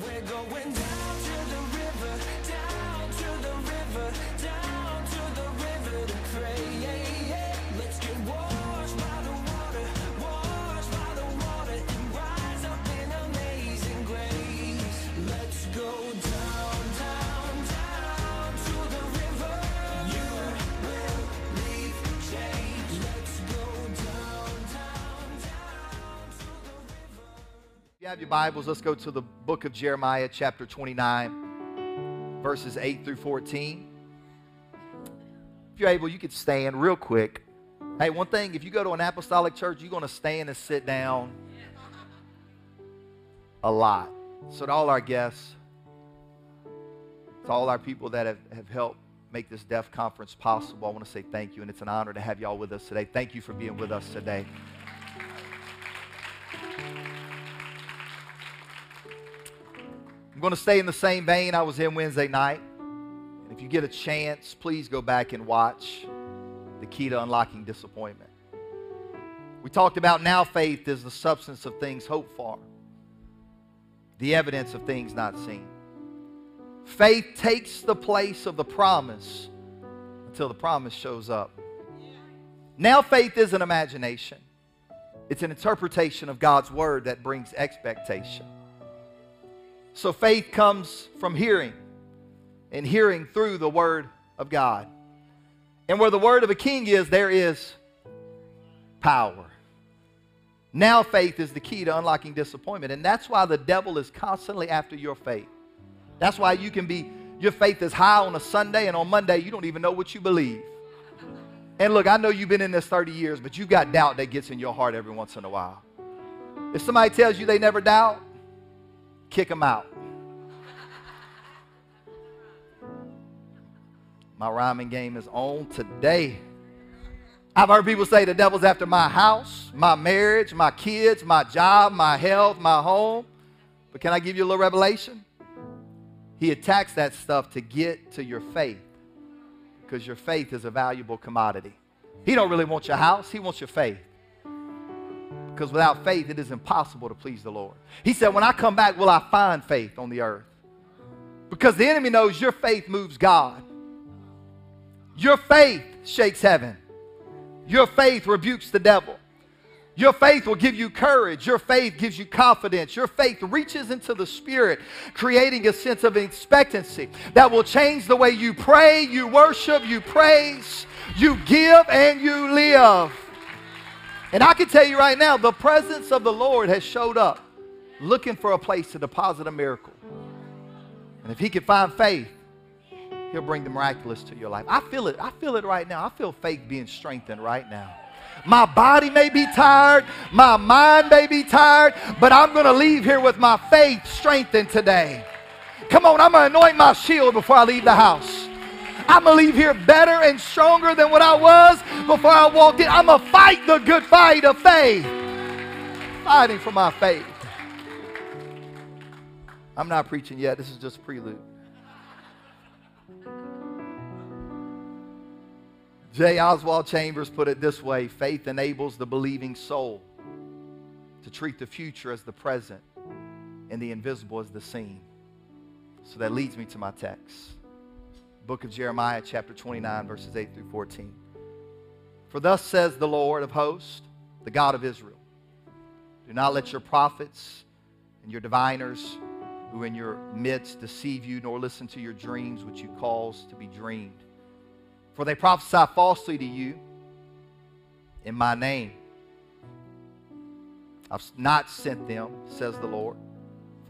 We're going down to the river, you have your Bibles, let's go to the book of Jeremiah, chapter 29, verses 8 through 14. If you're able, you could stand real quick. Hey, one thing, if you go to an apostolic church, you're going to stand and sit down a lot. So, to all our guests, to all our people that have, have helped make this deaf conference possible, I want to say thank you, and it's an honor to have y'all with us today. Thank you for being with us today. Going to stay in the same vein I was in Wednesday night. And if you get a chance, please go back and watch The Key to Unlocking Disappointment. We talked about now faith is the substance of things hoped for, the evidence of things not seen. Faith takes the place of the promise until the promise shows up. Now faith is an imagination. It's an interpretation of God's word that brings expectation. So faith comes from hearing, and hearing through the word of God. And where the word of a king is, there is power. Now faith is the key to unlocking disappointment, and that's why the devil is constantly after your faith. That's why you can be your faith is high on a Sunday and on Monday you don't even know what you believe. And look, I know you've been in this 30 years, but you've got doubt that gets in your heart every once in a while. If somebody tells you they never doubt, kick them out. My rhyming game is on today. I've heard people say the devil's after my house, my marriage, my kids, my job, my health, my home. But can I give you a little revelation? He attacks that stuff to get to your faith because your faith is a valuable commodity. He don't really want your house, he wants your faith. Because without faith, it is impossible to please the Lord. He said, When I come back, will I find faith on the earth? Because the enemy knows your faith moves God. Your faith shakes heaven. Your faith rebukes the devil. Your faith will give you courage. Your faith gives you confidence. Your faith reaches into the spirit, creating a sense of expectancy that will change the way you pray, you worship, you praise, you give, and you live. And I can tell you right now, the presence of the Lord has showed up looking for a place to deposit a miracle. And if he can find faith, he'll bring the miraculous to your life. I feel it. I feel it right now. I feel faith being strengthened right now. My body may be tired, my mind may be tired, but I'm going to leave here with my faith strengthened today. Come on, I'm going to anoint my shield before I leave the house. I'm going to leave here better and stronger than what I was before I walked in. I'm going to fight the good fight of faith. Fighting for my faith. I'm not preaching yet. This is just prelude. J. Oswald Chambers put it this way faith enables the believing soul to treat the future as the present and the invisible as the seen. So that leads me to my text. Book of Jeremiah, chapter 29, verses 8 through 14. For thus says the Lord of hosts, the God of Israel Do not let your prophets and your diviners who in your midst deceive you, nor listen to your dreams which you cause to be dreamed. For they prophesy falsely to you in my name. I've not sent them, says the Lord.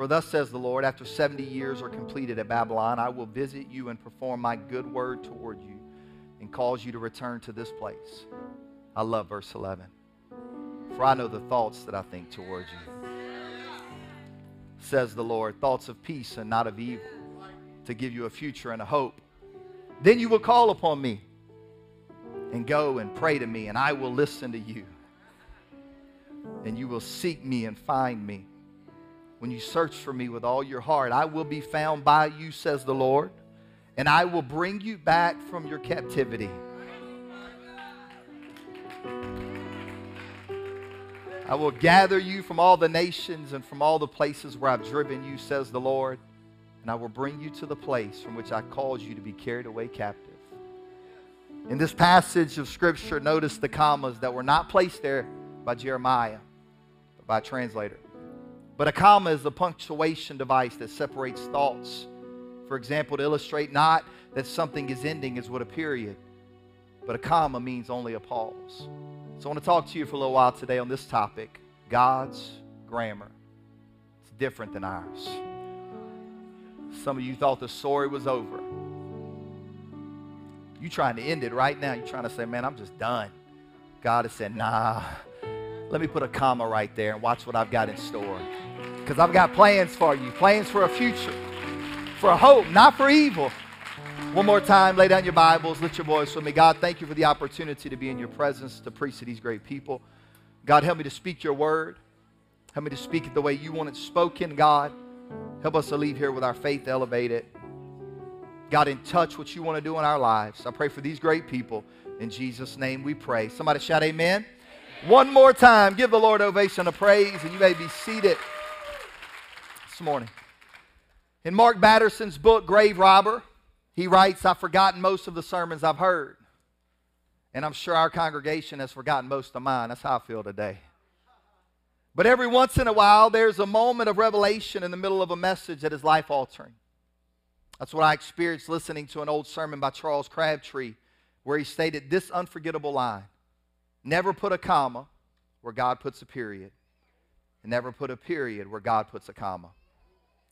For thus says the Lord, after 70 years are completed at Babylon, I will visit you and perform my good word toward you and cause you to return to this place. I love verse 11. For I know the thoughts that I think toward you, says the Lord, thoughts of peace and not of evil, to give you a future and a hope. Then you will call upon me and go and pray to me, and I will listen to you. And you will seek me and find me. When you search for me with all your heart, I will be found by you, says the Lord, and I will bring you back from your captivity. I will gather you from all the nations and from all the places where I've driven you, says the Lord, and I will bring you to the place from which I caused you to be carried away captive. In this passage of Scripture, notice the commas that were not placed there by Jeremiah, but by a translator. But a comma is a punctuation device that separates thoughts. For example, to illustrate not that something is ending is what a period, but a comma means only a pause. So I want to talk to you for a little while today on this topic God's grammar. It's different than ours. Some of you thought the story was over. You trying to end it right now. You're trying to say, man, I'm just done. God has said, nah, let me put a comma right there and watch what I've got in store. Because I've got plans for you, plans for a future, for a hope, not for evil. One more time, lay down your Bibles, lift your voice with me. God, thank you for the opportunity to be in your presence, to preach to these great people. God, help me to speak your word. Help me to speak it the way you want it spoken, God. Help us to leave here with our faith elevated. God, in touch what you want to do in our lives. I pray for these great people. In Jesus' name we pray. Somebody shout amen. One more time, give the Lord ovation of praise, and you may be seated this morning. In Mark Batterson's book, Grave Robber, he writes, I've forgotten most of the sermons I've heard. And I'm sure our congregation has forgotten most of mine. That's how I feel today. But every once in a while, there's a moment of revelation in the middle of a message that is life altering. That's what I experienced listening to an old sermon by Charles Crabtree, where he stated this unforgettable line Never put a comma where God puts a period, and never put a period where God puts a comma.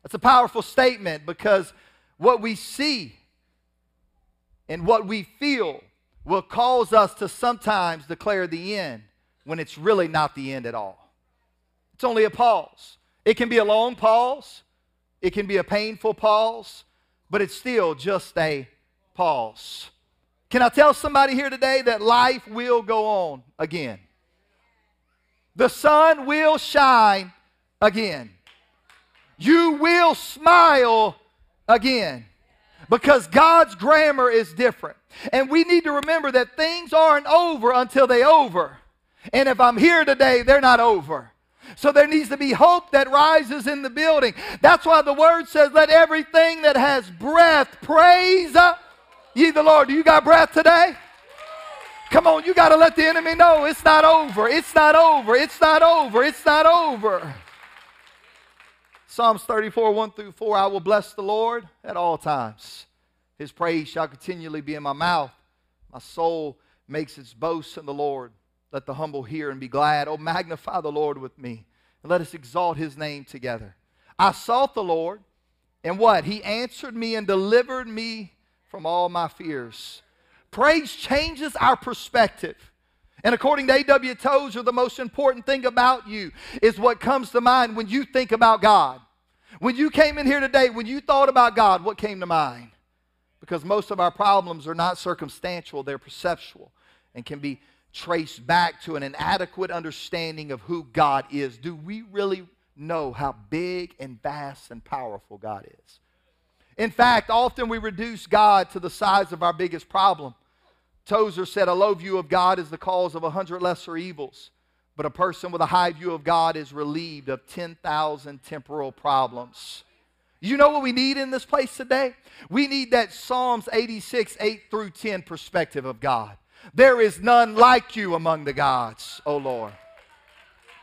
That's a powerful statement because what we see and what we feel will cause us to sometimes declare the end when it's really not the end at all. It's only a pause. It can be a long pause, it can be a painful pause, but it's still just a pause. Can I tell somebody here today that life will go on again? The sun will shine again. You will smile again because God's grammar is different. And we need to remember that things aren't over until they over. And if I'm here today, they're not over. So there needs to be hope that rises in the building. That's why the word says, Let everything that has breath praise ye the Lord. Do you got breath today? Come on, you got to let the enemy know it's not over. It's not over. It's not over. It's not over. Psalms 34, 1 through 4 I will bless the Lord at all times. His praise shall continually be in my mouth. My soul makes its boast in the Lord. Let the humble hear and be glad. Oh, magnify the Lord with me, and let us exalt his name together. I sought the Lord, and what? He answered me and delivered me from all my fears. Praise changes our perspective. And according to A.W. Tozer, the most important thing about you is what comes to mind when you think about God. When you came in here today, when you thought about God, what came to mind? Because most of our problems are not circumstantial, they're perceptual and can be traced back to an inadequate understanding of who God is. Do we really know how big and vast and powerful God is? In fact, often we reduce God to the size of our biggest problem. Tozer said a low view of God is the cause of a hundred lesser evils, but a person with a high view of God is relieved of 10,000 temporal problems. You know what we need in this place today? We need that Psalms 86, 8 through 10 perspective of God. There is none like you among the gods, O Lord.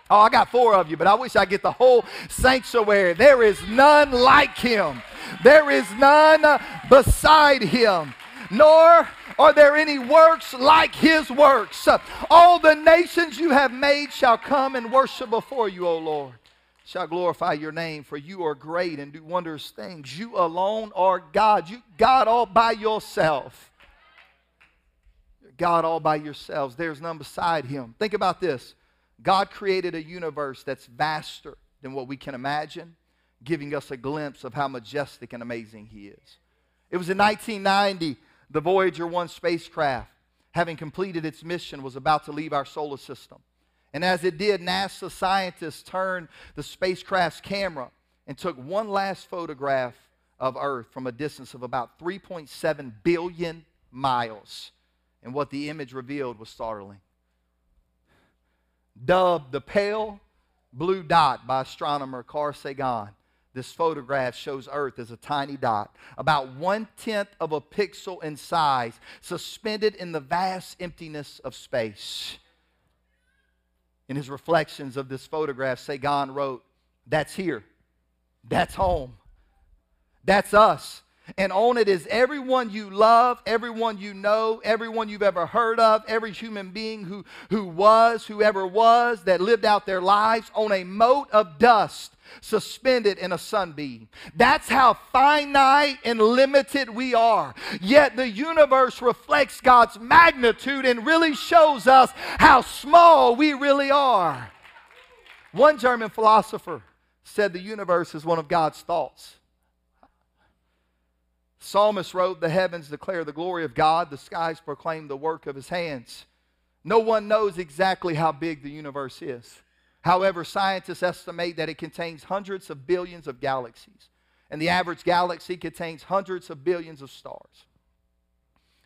Oh, I got four of you, but I wish I get the whole sanctuary. There is none like him. There is none beside him. Nor are there any works like his works. All the nations you have made shall come and worship before you, O Lord. Shall glorify your name, for you are great and do wondrous things. You alone are God. You God all by yourself. God all by yourselves. There's none beside him. Think about this. God created a universe that's vaster than what we can imagine, giving us a glimpse of how majestic and amazing he is. It was in 1990 the Voyager 1 spacecraft, having completed its mission, was about to leave our solar system. And as it did, NASA scientists turned the spacecraft's camera and took one last photograph of Earth from a distance of about 3.7 billion miles. And what the image revealed was startling. Dubbed the pale blue dot by astronomer Carl Sagan. This photograph shows Earth as a tiny dot, about one tenth of a pixel in size, suspended in the vast emptiness of space. In his reflections of this photograph, Sagan wrote, That's here. That's home. That's us. And on it is everyone you love, everyone you know, everyone you've ever heard of, every human being who, who was, whoever was, that lived out their lives on a mote of dust suspended in a sunbeam. That's how finite and limited we are. Yet the universe reflects God's magnitude and really shows us how small we really are. One German philosopher said the universe is one of God's thoughts. Psalmist wrote, The heavens declare the glory of God, the skies proclaim the work of his hands. No one knows exactly how big the universe is. However, scientists estimate that it contains hundreds of billions of galaxies, and the average galaxy contains hundreds of billions of stars.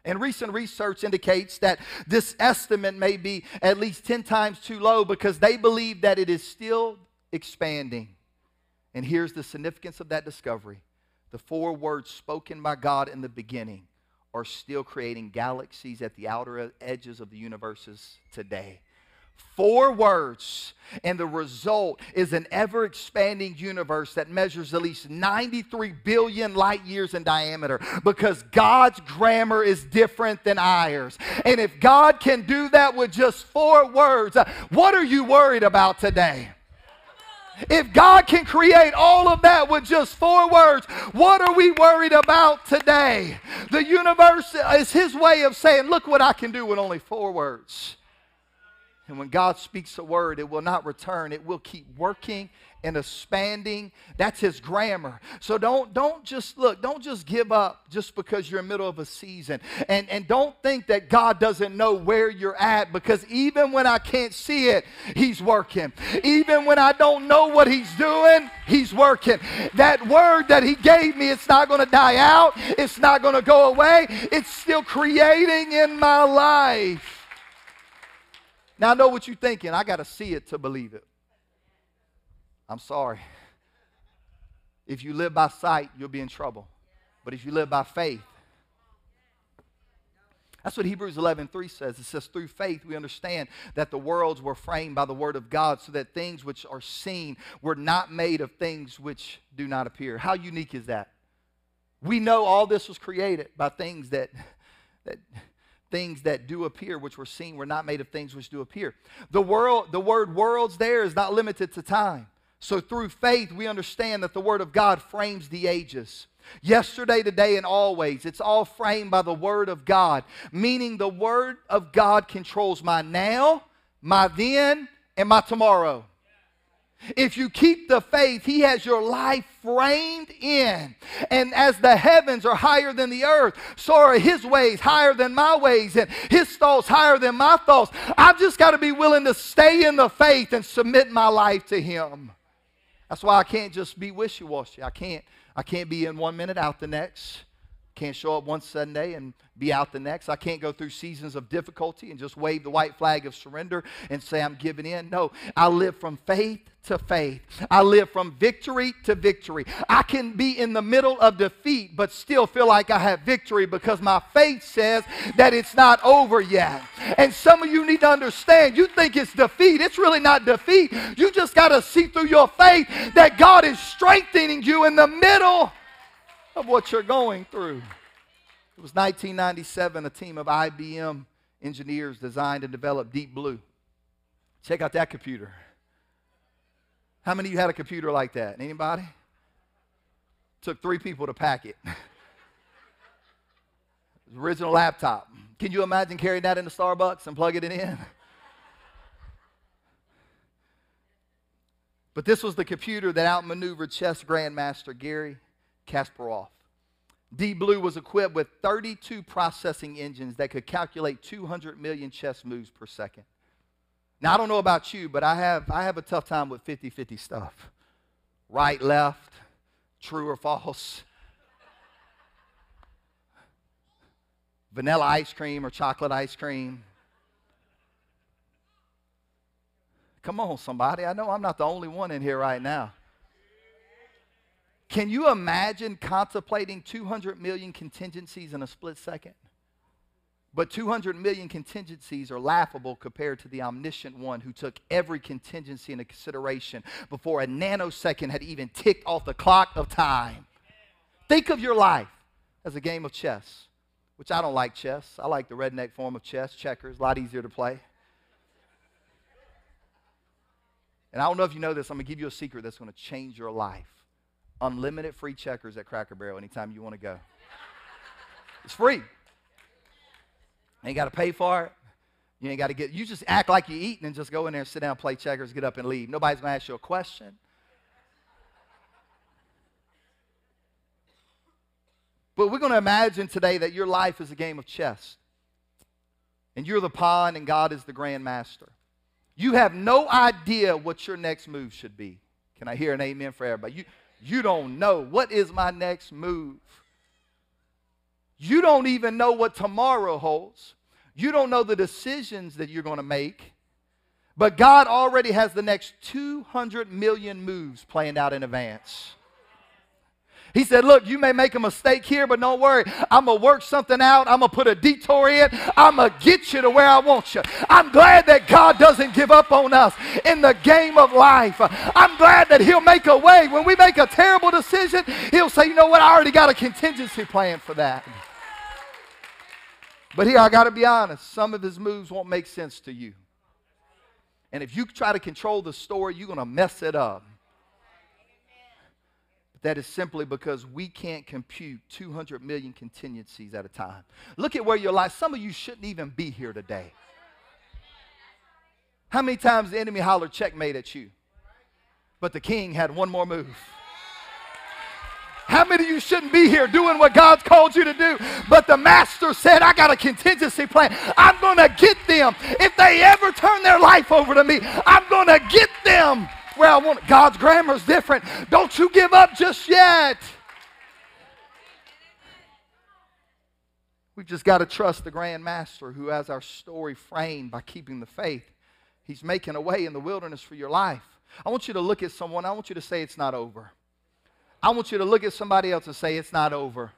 And recent research indicates that this estimate may be at least 10 times too low because they believe that it is still expanding. And here's the significance of that discovery the four words spoken by God in the beginning are still creating galaxies at the outer edges of the universes today. Four words, and the result is an ever expanding universe that measures at least 93 billion light years in diameter because God's grammar is different than ours. And if God can do that with just four words, what are you worried about today? If God can create all of that with just four words, what are we worried about today? The universe is His way of saying, Look what I can do with only four words. And when God speaks a word, it will not return. It will keep working and expanding. That's his grammar. So don't, don't just look, don't just give up just because you're in the middle of a season. And, and don't think that God doesn't know where you're at because even when I can't see it, he's working. Even when I don't know what he's doing, he's working. That word that he gave me, it's not going to die out. It's not going to go away. It's still creating in my life. Now, I know what you're thinking. I got to see it to believe it. I'm sorry. If you live by sight, you'll be in trouble. But if you live by faith, that's what Hebrews 11:3 says. It says, "Through faith we understand that the worlds were framed by the word of God, so that things which are seen were not made of things which do not appear." How unique is that? We know all this was created by things that that things that do appear, which were seen, were not made of things which do appear. The world, the word worlds there is not limited to time. So through faith, we understand that the Word of God frames the ages. Yesterday, today, and always. It's all framed by the Word of God, meaning the Word of God controls my now, my then, and my tomorrow. If you keep the faith, He has your life framed in. And as the heavens are higher than the earth, so are His ways higher than my ways, and His thoughts higher than my thoughts. I've just got to be willing to stay in the faith and submit my life to Him. That's why I can't just be wishy washy. I can't, I can't be in one minute, out the next. Can't show up one Sunday and be out the next. I can't go through seasons of difficulty and just wave the white flag of surrender and say I'm giving in. No, I live from faith to faith. I live from victory to victory. I can be in the middle of defeat but still feel like I have victory because my faith says that it's not over yet. And some of you need to understand you think it's defeat. It's really not defeat. You just got to see through your faith that God is strengthening you in the middle of what you're going through. It was 1997, a team of IBM engineers designed and developed Deep Blue. Check out that computer. How many of you had a computer like that? Anybody? Took three people to pack it. original laptop. Can you imagine carrying that into Starbucks and plugging it in? But this was the computer that outmaneuvered chess grandmaster Gary Kasparov. Deep Blue was equipped with 32 processing engines that could calculate 200 million chess moves per second. Now, I don't know about you, but I have, I have a tough time with 50 50 stuff. Right, left, true or false, vanilla ice cream or chocolate ice cream. Come on, somebody. I know I'm not the only one in here right now. Can you imagine contemplating 200 million contingencies in a split second? But 200 million contingencies are laughable compared to the omniscient one who took every contingency into consideration before a nanosecond had even ticked off the clock of time. Think of your life as a game of chess, which I don't like chess. I like the redneck form of chess, checkers, a lot easier to play. And I don't know if you know this, I'm going to give you a secret that's going to change your life. Unlimited free checkers at Cracker Barrel anytime you want to go. It's free. Ain't got to pay for it. You ain't got to get, you just act like you're eating and just go in there sit down, play checkers, get up and leave. Nobody's going to ask you a question. But we're going to imagine today that your life is a game of chess. And you're the pawn and God is the grandmaster. You have no idea what your next move should be. Can I hear an amen for everybody? You, you don't know. What is my next move? You don't even know what tomorrow holds. You don't know the decisions that you're going to make. But God already has the next 200 million moves planned out in advance. He said, Look, you may make a mistake here, but don't worry. I'm going to work something out. I'm going to put a detour in. I'm going to get you to where I want you. I'm glad that God doesn't give up on us in the game of life. I'm glad that He'll make a way. When we make a terrible decision, He'll say, You know what? I already got a contingency plan for that. But here, I got to be honest, some of His moves won't make sense to you. And if you try to control the story, you're going to mess it up. That is simply because we can't compute 200 million contingencies at a time. Look at where your life, some of you shouldn't even be here today. How many times the enemy hollered checkmate at you? But the king had one more move. How many of you shouldn't be here doing what God's called you to do? But the master said, I got a contingency plan. I'm going to get them. If they ever turn their life over to me, I'm going to get them where I want. God's grammar is different. Don't you give up just yet. We've just got to trust the Grand Master who has our story framed by keeping the faith. He's making a way in the wilderness for your life. I want you to look at someone. I want you to say it's not over. I want you to look at somebody else and say it's not over.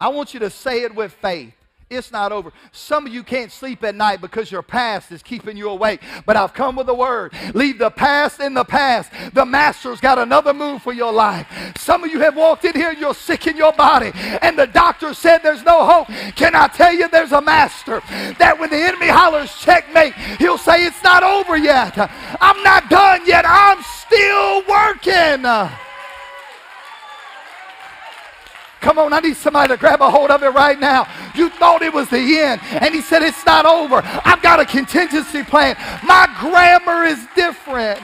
I want you to say it with faith. It's not over. Some of you can't sleep at night because your past is keeping you awake. But I've come with a word. Leave the past in the past. The Master's got another move for your life. Some of you have walked in here, you're sick in your body, and the doctor said there's no hope. Can I tell you there's a Master that when the enemy hollers checkmate, he'll say it's not over yet. I'm not done yet. I'm still working. Come on, I need somebody to grab a hold of it right now. You thought it was the end, and he said, It's not over. I've got a contingency plan. My grammar is different.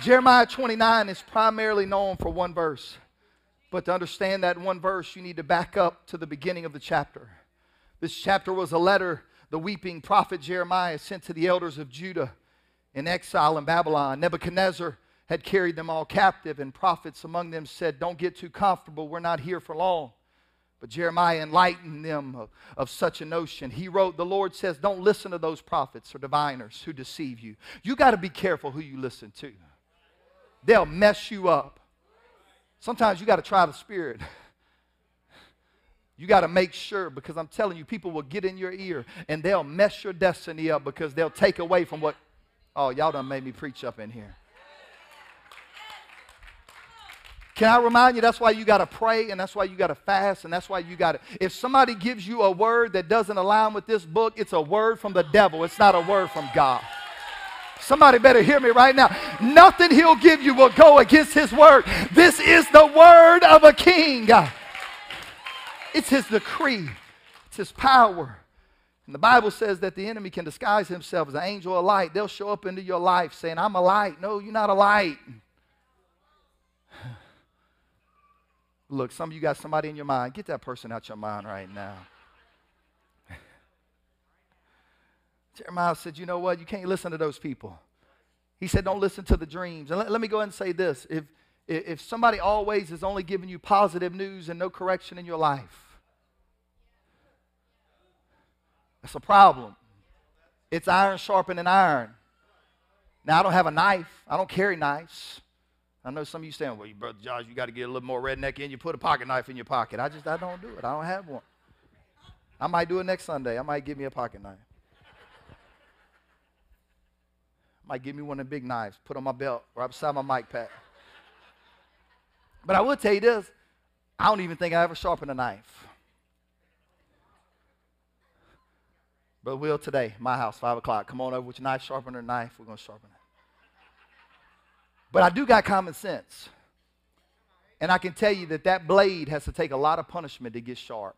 Jeremiah 29 is primarily known for one verse. But to understand that one verse, you need to back up to the beginning of the chapter. This chapter was a letter the weeping prophet Jeremiah sent to the elders of Judah in exile in Babylon. Nebuchadnezzar had carried them all captive, and prophets among them said, Don't get too comfortable, we're not here for long. But Jeremiah enlightened them of, of, such a notion. He wrote, The Lord says, Don't listen to those prophets or diviners who deceive you. You got to be careful who you listen to, they'll mess you up. Sometimes you got to try the Spirit. You got to make sure because I'm telling you, people will get in your ear and they'll mess your destiny up because they'll take away from what. Oh, y'all done made me preach up in here. Can I remind you that's why you got to pray and that's why you got to fast and that's why you got to. If somebody gives you a word that doesn't align with this book, it's a word from the devil, it's not a word from God. Somebody better hear me right now. Nothing he'll give you will go against his word. This is the word of a king. It's his decree, it's his power. And the Bible says that the enemy can disguise himself as an angel of light. They'll show up into your life saying, I'm a light. No, you're not a light. Look, some of you got somebody in your mind. Get that person out your mind right now. Jeremiah said, You know what? You can't listen to those people. He said, Don't listen to the dreams. And let, let me go ahead and say this if, if somebody always is only giving you positive news and no correction in your life, that's a problem. It's iron sharpening iron. Now, I don't have a knife, I don't carry knives. I know some of you saying, well, Brother Josh, you got to get a little more redneck in. You put a pocket knife in your pocket. I just, I don't do it. I don't have one. I might do it next Sunday. I might give me a pocket knife. might give me one of the big knives, put on my belt right beside my mic pack. But I will tell you this I don't even think I ever sharpened a knife. But Will today, my house, 5 o'clock. Come on over with your knife sharpener knife. We're going to sharpen it. But I do got common sense. And I can tell you that that blade has to take a lot of punishment to get sharp.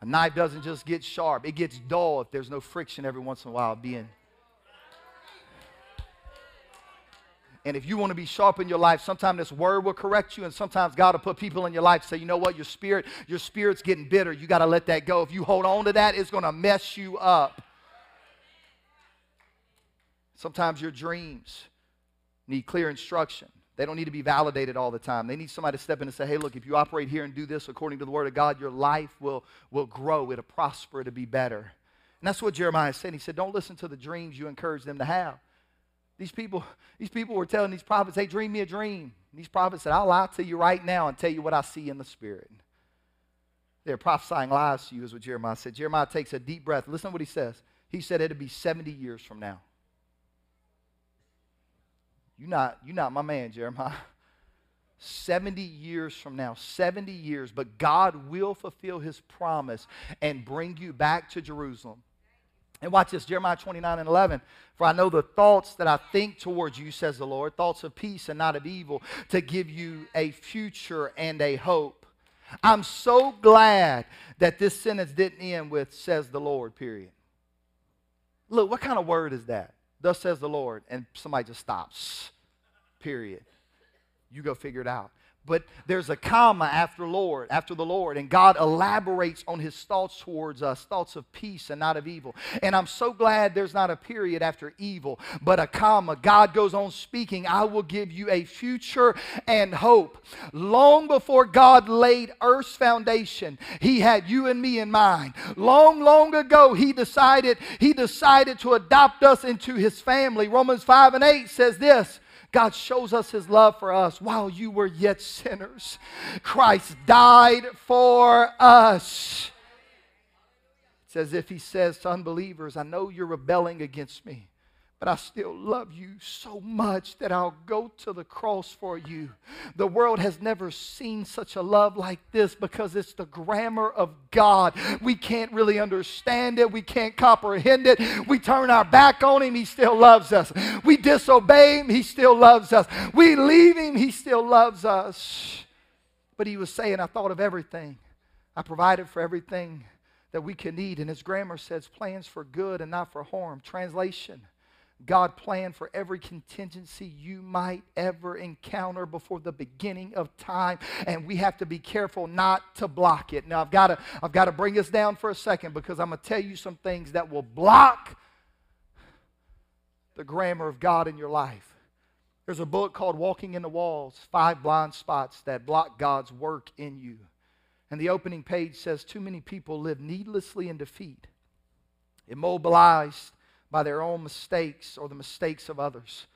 A knife doesn't just get sharp, it gets dull if there's no friction every once in a while being. And if you want to be sharp in your life, sometimes this word will correct you, and sometimes God will put people in your life say, you know what, your spirit, your spirit's getting bitter. You got to let that go. If you hold on to that, it's going to mess you up. Sometimes your dreams need clear instruction. They don't need to be validated all the time. They need somebody to step in and say, hey, look, if you operate here and do this according to the Word of God, your life will, will grow, it'll prosper, it'll be better. And that's what Jeremiah said. He said, don't listen to the dreams you encourage them to have. These people, these people were telling these prophets, hey, dream me a dream. And these prophets said, I'll lie to you right now and tell you what I see in the Spirit. They're prophesying lies to you, is what Jeremiah said. Jeremiah takes a deep breath. Listen to what he says. He said it'll be 70 years from now. You're not, you're not my man, Jeremiah. 70 years from now, 70 years, but God will fulfill his promise and bring you back to Jerusalem. And watch this, Jeremiah 29 and 11. For I know the thoughts that I think towards you, says the Lord, thoughts of peace and not of evil, to give you a future and a hope. I'm so glad that this sentence didn't end with, says the Lord, period. Look, what kind of word is that? Thus says the Lord. And somebody just stops. Period. You go figure it out. But there's a comma after Lord, after the Lord, and God elaborates on his thoughts towards us, thoughts of peace and not of evil. And I'm so glad there's not a period after evil, but a comma. God goes on speaking, I will give you a future and hope. Long before God laid earth's foundation, he had you and me in mind. Long, long ago, he decided, he decided to adopt us into his family. Romans 5 and 8 says this God shows us his love for us while you were yet sinners. Christ died for us. It's as if he says to unbelievers, I know you're rebelling against me but I still love you so much that I'll go to the cross for you. The world has never seen such a love like this because it's the grammar of God. We can't really understand it, we can't comprehend it. We turn our back on Him, He still loves us. We disobey Him, He still loves us. We leave Him, He still loves us. But He was saying, I thought of everything, I provided for everything that we can need. And His grammar says, plans for good and not for harm. Translation God planned for every contingency you might ever encounter before the beginning of time, and we have to be careful not to block it. Now, I've got to, I've got to bring us down for a second because I'm going to tell you some things that will block the grammar of God in your life. There's a book called Walking in the Walls Five Blind Spots That Block God's Work in You. And the opening page says, Too many people live needlessly in defeat, immobilized by their own mistakes or the mistakes of others.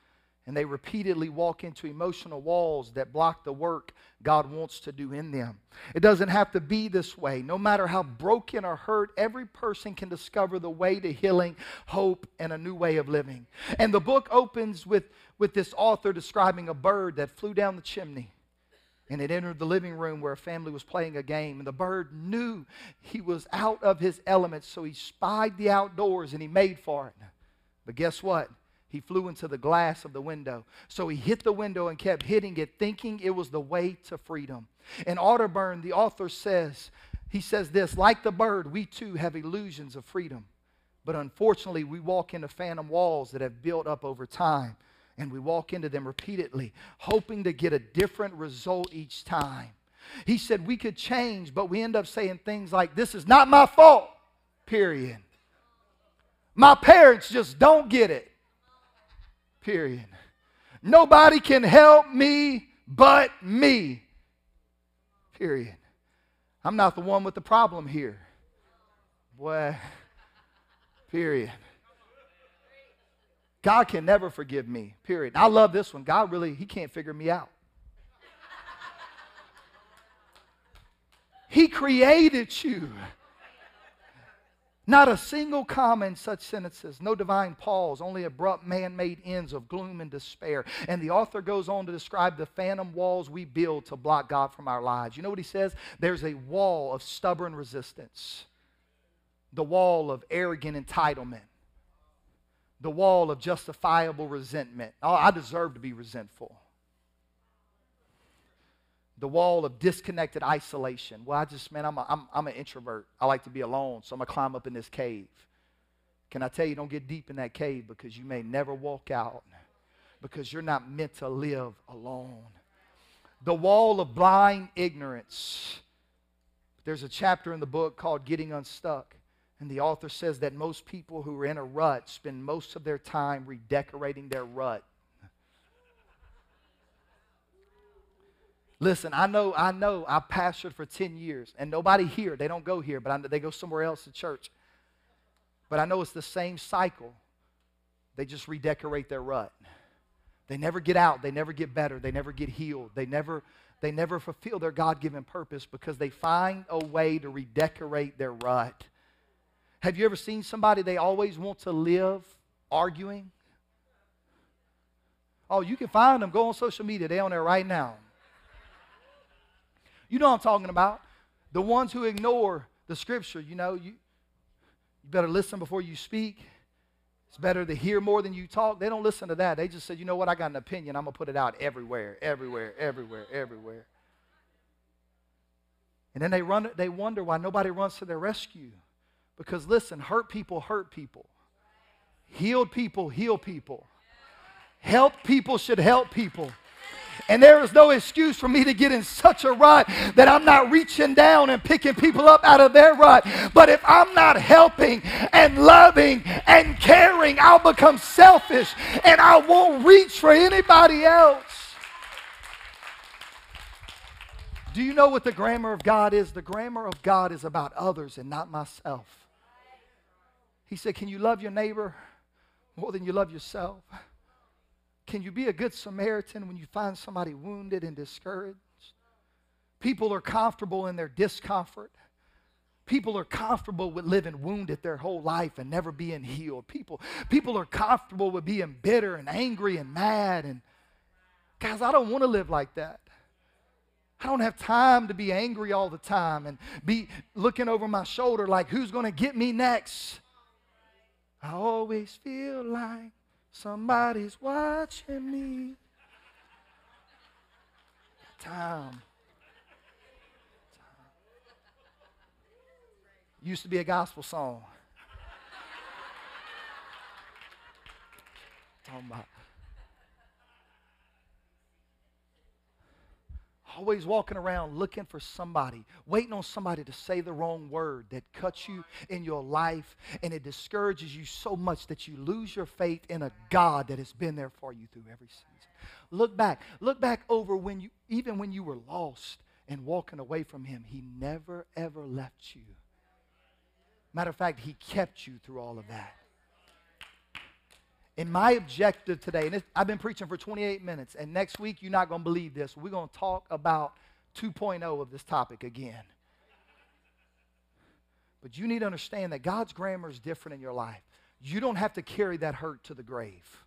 And they repeatedly walk into emotional walls that block the work God wants to do in them. It doesn't have to be this way. No matter how broken or hurt, every person can discover the way to healing, hope, and a new way of living. And the book opens with, with this author describing a bird that flew down the chimney and it entered the living room where a family was playing a game. And the bird knew he was out of his element, so he spied the outdoors and he made for it. But guess what? He flew into the glass of the window. So he hit the window and kept hitting it, thinking it was the way to freedom. In Arterburn, the author says, he says this like the bird, we too have illusions of freedom. But unfortunately, we walk into phantom walls that have built up over time and we walk into them repeatedly, hoping to get a different result each time. He said we could change, but we end up saying things like, This is not my fault, period. My parents just don't get it, period. Nobody can help me but me, period. I'm not the one with the problem here. Boy, Period. God can never forgive me. Period. I love this one. God really, He can't figure me out. He created you. Not a single comma in such sentences, no divine pause, only abrupt man made ends of gloom and despair. And the author goes on to describe the phantom walls we build to block God from our lives. You know what he says? There's a wall of stubborn resistance, the wall of arrogant entitlement, the wall of justifiable resentment. Oh, I deserve to be resentful the wall of disconnected isolation. Well, I just, man, I'm, a, I'm, I'm an introvert. I like to be alone, so I'm going to climb up in this cave. Can I tell you, don't get deep in that cave because you may never walk out because you're not meant to live alone. The wall of blind ignorance. There's a chapter in the book called Getting Unstuck. And the author says that most people who are in a rut spend most of their time redecorating their rut Listen, I know, I know I pastored for 10 years, and nobody here, they don't go here, but I, they go somewhere else to church. But I know it's the same cycle. They just redecorate their rut. They never get out, they never get better, they never get healed, they never, they never fulfill their God given purpose because they find a way to redecorate their rut. Have you ever seen somebody they always want to live arguing? Oh, you can find them. Go on social media. They're on there right now. You know I'm talking about. The ones who ignore the scripture, you know, you, you better listen before you speak. It's better to hear more than you talk. They don't listen to that. They just said, you know what, I got an opinion. I'm going to put it out everywhere, everywhere, everywhere, everywhere. And then they, run, they wonder why nobody runs to their rescue. Because listen, hurt people hurt people. Healed people heal people. Help people should help people. And there is no excuse for me to get in such a rut that I'm not reaching down and picking people up out of their rut. But if I'm not helping and loving and caring, I'll become selfish and I won't reach for anybody else. Do you know what the grammar of God is? The grammar of God is about others and not myself. He said, Can you love your neighbor more than you love yourself? Can you be a good Samaritan when you find somebody wounded and discouraged? People are comfortable in their discomfort. People are comfortable with living wounded their whole life and never being healed. People, people are comfortable with being bitter and angry and mad. And guys, I don't want to live like that. I don't have time to be angry all the time and be looking over my shoulder like, who's going to get me next? I always feel like Somebody's watching me. Time. Used to be a gospel song. Talking about always walking around looking for somebody, waiting on somebody to say the wrong word that cuts you in your life and it discourages you so much that you lose your faith in a God that has been there for you through every season. Look back. Look back over when you, even when you were lost and walking away from Him, He never, ever left you. Matter of fact, He kept you through all of that. And my objective today, and I've been preaching for 28 minutes, and next week you're not going to believe this. We're going to talk about 2.0 of this topic again. But you need to understand that God's grammar is different in your life. You don't have to carry that hurt to the grave.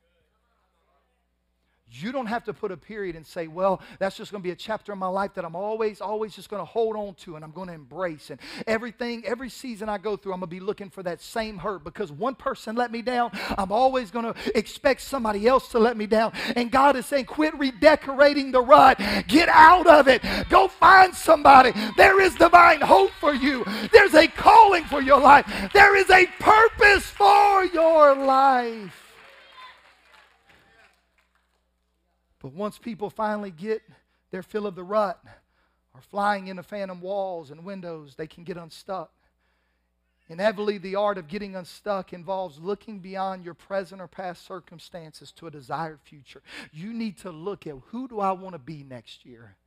You don't have to put a period and say, well, that's just going to be a chapter in my life that I'm always, always just going to hold on to and I'm going to embrace. And everything, every season I go through, I'm going to be looking for that same hurt because one person let me down. I'm always going to expect somebody else to let me down. And God is saying, quit redecorating the rut. Get out of it. Go find somebody. There is divine hope for you. There's a calling for your life. There is a purpose for your life. But once people finally get their fill of the rut or flying into phantom walls and windows, they can get unstuck. Inevitably, the art of getting unstuck involves looking beyond your present or past circumstances to a desired future. You need to look at who do I want to be next year?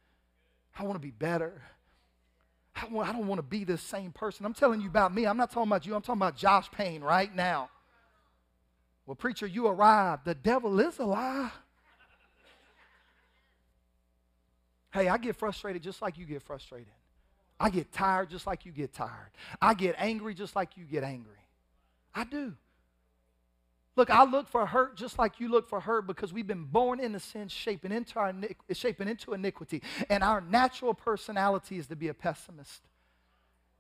I want to be better. I, don't want to be the same person. I'm telling you about me. I'm not talking about you. I'm talking about Josh Payne right now. Well, preacher, you arrived. The devil is a lie. Hey, I get frustrated just like you get frustrated. I get tired just like you get tired. I get angry just like you get angry. I do. Look, I look for hurt just like you look for hurt because we've been born into sin, shaping into, our, shaping into iniquity. And our natural personality is to be a pessimist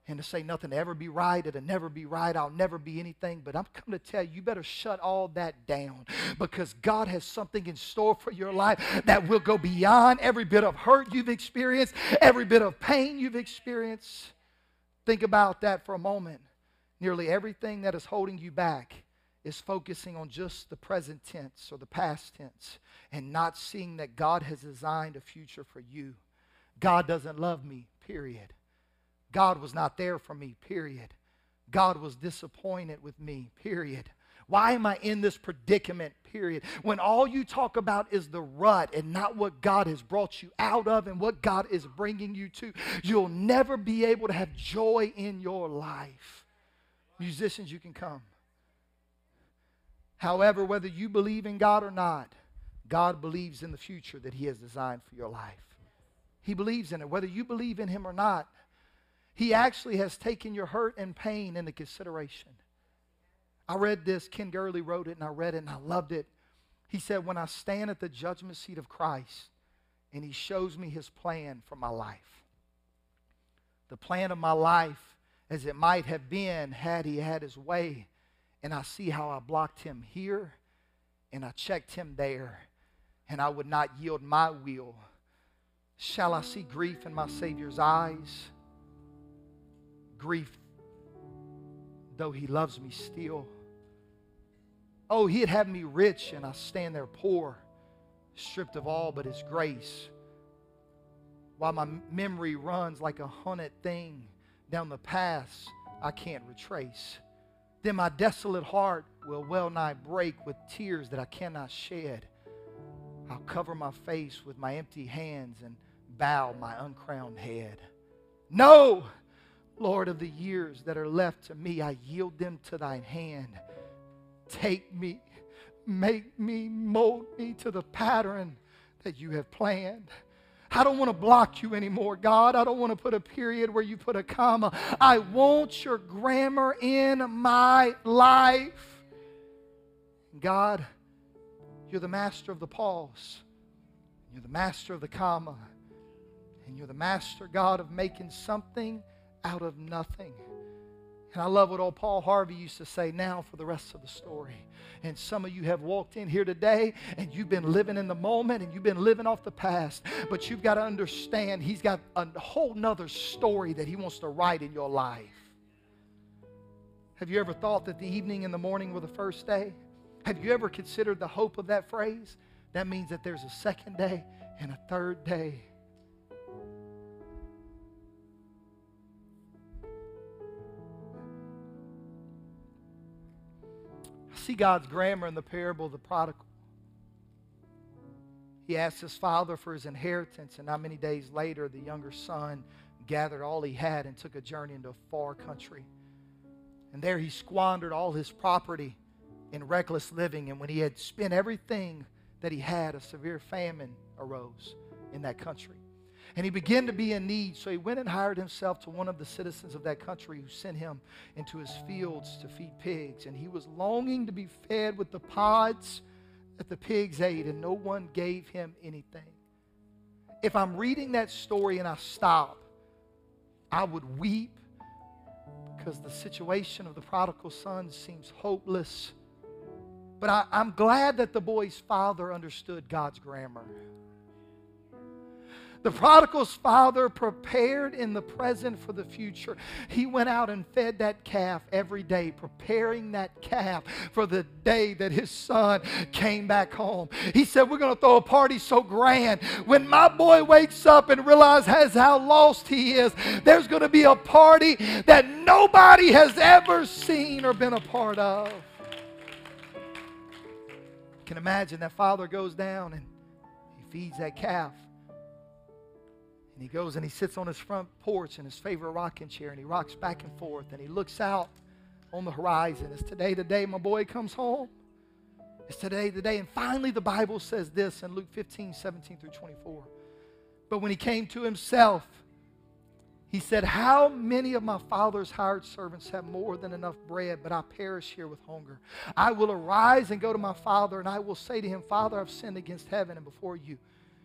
and to say nothing to ever be right, it'll never be right, I'll never be anything. But I'm coming to tell you, you better shut all that down because God has something in store for your life that will go beyond every bit of hurt you've experienced, every bit of pain you've experienced. Think about that for a moment. Nearly everything that is holding you back is focusing on just the present tense or the past tense and not seeing that God has designed a future for you. God doesn't love me, period. God was not there for me, period. God was disappointed with me, period. Why am I in this predicament, period? When all you talk about is the rut and not what God has brought you out of and what God is bringing you to, you'll never be able to have joy in your life. Musicians, you can come. However, whether you believe in God or not, God believes in the future that He has designed for your life. He believes in it. Whether you believe in Him or not, he actually has taken your hurt and pain into consideration. I read this, Ken Gurley wrote it, and I read it and I loved it. He said, When I stand at the judgment seat of Christ and he shows me his plan for my life, the plan of my life as it might have been had he had his way, and I see how I blocked him here and I checked him there, and I would not yield my will. Shall I see grief in my Savior's eyes? Grief, though he loves me still. Oh, he'd have me rich and I stand there poor, stripped of all but his grace. While my memory runs like a hunted thing down the paths I can't retrace. Then my desolate heart will well nigh break with tears that I cannot shed. I'll cover my face with my empty hands and bow my uncrowned head. No! Lord, of the years that are left to me, I yield them to thine hand. Take me, make me, mold me to the pattern that you have planned. I don't want to block you anymore, God. I don't want to put a period where you put a comma. I want your grammar in my life. God, you're the master of the pause. You're the master of the comma. And you're the master, God, of making something out of nothing. And I love what old Paul Harvey used to say now for the rest of the story. And some of you have walked in here today and you've been living in the moment and you've been living off the past. But you've got to understand he's got a whole nother story that he wants to write in your life. Have you ever thought that the evening and the morning were the first day? Have you ever considered the hope of that phrase? That means that there's a second day and a third day see God's grammar in the parable of the prodigal. He asked his father for his inheritance, and not many days later, the younger son gathered all he had and took a journey into a far country. And there he squandered all his property in reckless living. And when he had spent everything that he had, a severe famine arose in that country. And he began to be in need, so he went and hired himself to one of the citizens of that country who sent him into his fields to feed pigs. And he was longing to be fed with the pods that the pigs ate, and no one gave him anything. If I'm reading that story and I stop, I would weep because the situation of the prodigal son seems hopeless. But I, am glad that the boy's father understood God's grammar. The prodigal's father prepared in the present for the future. He went out and fed that calf every day, preparing that calf for the day that his son came back home. He said, We're going to throw a party so grand. When my boy wakes up and realizes how lost he is, there's going to be a party that nobody has ever seen or been a part of. You can imagine that father goes down and he feeds that calf And he goes and he sits on his front porch in his favorite rocking chair and he rocks back and forth and he looks out on the horizon. It's today the day my boy comes home. It's today the day. And finally, the Bible says this in Luke 15, 17 through 24. But when he came to himself, he said, How many of my father's hired servants have more than enough bread, but I perish here with hunger? I will arise and go to my father, and I will say to him, Father, I've sinned against heaven and before you,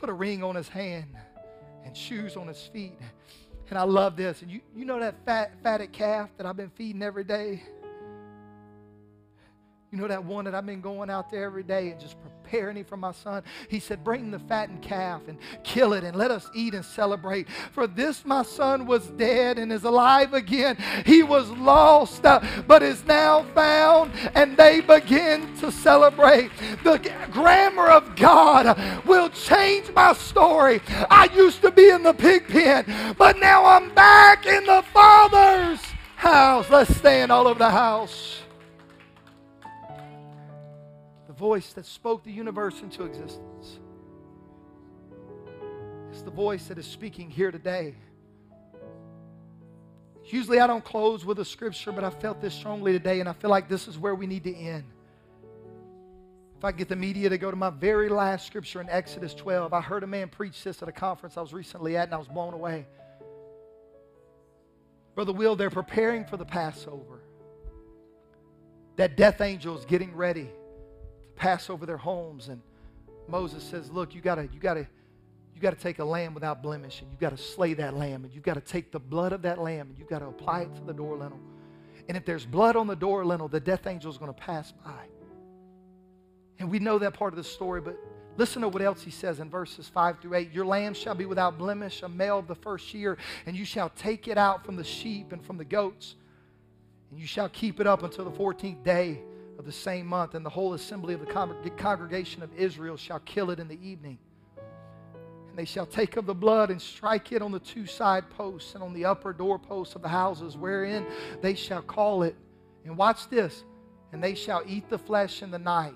Put a ring on his hand and shoes on his feet. And I love this. And you, you know that fat, fatted calf that I've been feeding every day? You know that one that I've been going out there every day and just preparing him for my son? He said, Bring the fattened calf and kill it and let us eat and celebrate. For this my son was dead and is alive again. He was lost, uh, but is now found. And they begin to celebrate. The grammar of God will change my story. I used to be in the pig pen, but now I'm back in the Father's house. Let's stand all over the house voice that spoke the universe into existence. It's the voice that is speaking here today. Usually I don't close with a scripture, but I felt this strongly today, and I feel like this is where we need to end. If I get the media to go to my very last scripture in Exodus 12, I heard a man preach this at a conference I was recently at, and I was blown away. Brother Will, they're preparing for the Passover. That death angel is getting ready pass over their homes. And Moses says, Look, you gotta, you gotta, you gotta take a lamb without blemish, and you gotta slay that lamb, and you gotta take the blood of that lamb, and you gotta apply it to the door lintel. And if there's blood on the door lintel, the death angel is gonna pass by. And we know that part of the story, but listen to what else he says in verses 5 through 8. Your lamb shall be without blemish, a male of the first year, and you shall take it out from the sheep and from the goats, and you shall keep it up until the 14th day of the same month, and the whole assembly of the congreg- congregation of Israel shall kill it in the evening. And they shall take of the blood and strike it on the two side posts and on the upper doorposts of the houses, wherein they shall call it. And watch this. And they shall eat the flesh in the night,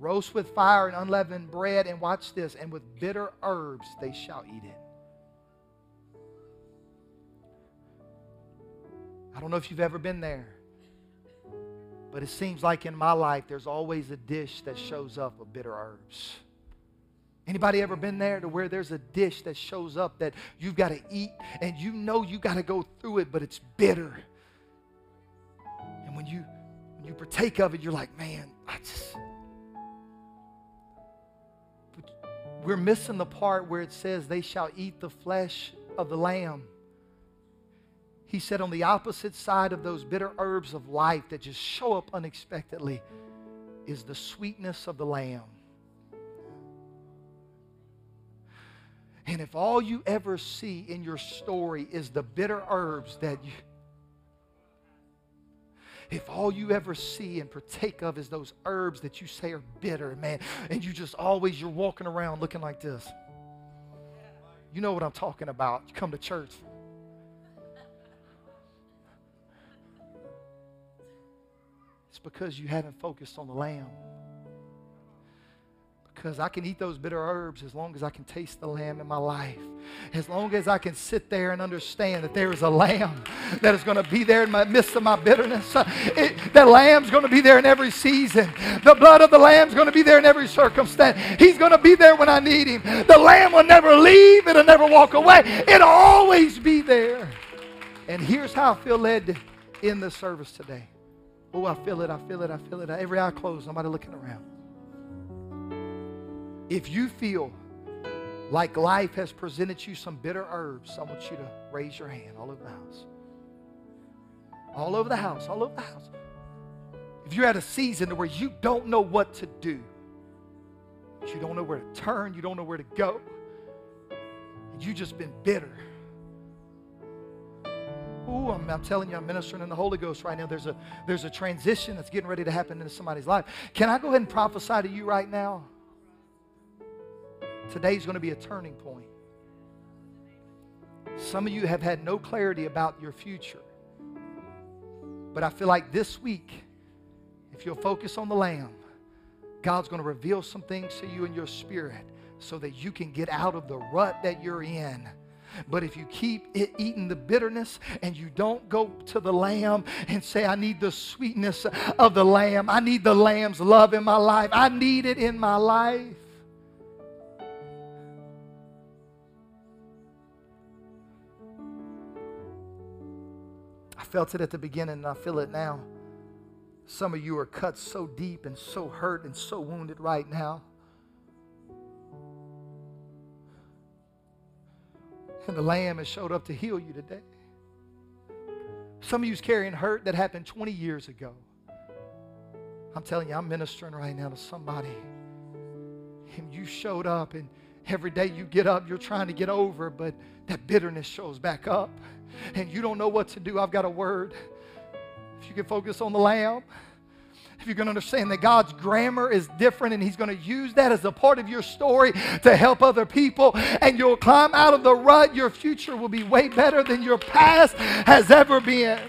roast with fire and unleavened bread. And watch this. And with bitter herbs they shall eat it. I don't know if you've ever been there, but it seems like in my life there's always a dish that shows up with bitter herbs. Anybody ever been there to where there's a dish that shows up that you've got to eat and you know you got to go through it, but it's bitter. And when you when you partake of it, you're like, man, I just. We're missing the part where it says they shall eat the flesh of the lamb. He said on the opposite side of those bitter herbs of life that just show up unexpectedly is the sweetness of the lamb. And if all you ever see in your story is the bitter herbs that you, if all you ever see and partake of is those herbs that you say are bitter, man, and you just always, you're walking around looking like this. You know what I'm talking about. You come to church. Because you haven't focused on the lamb because I can eat those bitter herbs as long as I can taste the lamb in my life. As long as I can sit there and understand that there is a lamb that is going to be there in the midst of my bitterness. It, that lamb's going to be there in every season. The blood of the lamb's going to be there in every circumstance. He's going to be there when I need him. The lamb will never leave. It'll never walk away. It'll always be there. And here's how I feel led end this service today. Oh, I feel it. I feel it. I feel it. Every eye closed. Nobody looking around. If you feel like life has presented you some bitter herbs, I want you to raise your hand all over the house. All over the house, all over the house. If you're at a season where you don't know what to do, you don't know where to turn, you don't know where to go, and you've just been bitter, Ooh, I'm, I'm telling you, I'm ministering in the Holy Ghost right now. There's a, there's a transition that's getting ready to happen into somebody's life. Can I go ahead and prophesy to you right now? Today's going to be a turning point. Some of you have had no clarity about your future. But I feel like this week, if you'll focus on the Lamb, God's going to reveal some things to you in your spirit so that you can get out of the rut that you're in. But if you keep eating the bitterness and you don't go to the lamb and say, I need the sweetness of the lamb, I need the lamb's love in my life, I need it in my life. I felt it at the beginning and I feel it now. Some of you are cut so deep and so hurt and so wounded right now. And the Lamb has showed up to heal you today. Some of you is carrying hurt that happened 20 years ago. I'm telling you, I'm ministering right now to somebody. And you showed up, and every day you get up, you're trying to get over, but that bitterness shows back up. And you don't know what to do. I've got a word. If you can focus on the Lamb, if you're going to understand that God's grammar is different and He's going to use that as a part of your story to help other people, and you'll climb out of the rut, your future will be way better than your past has ever been.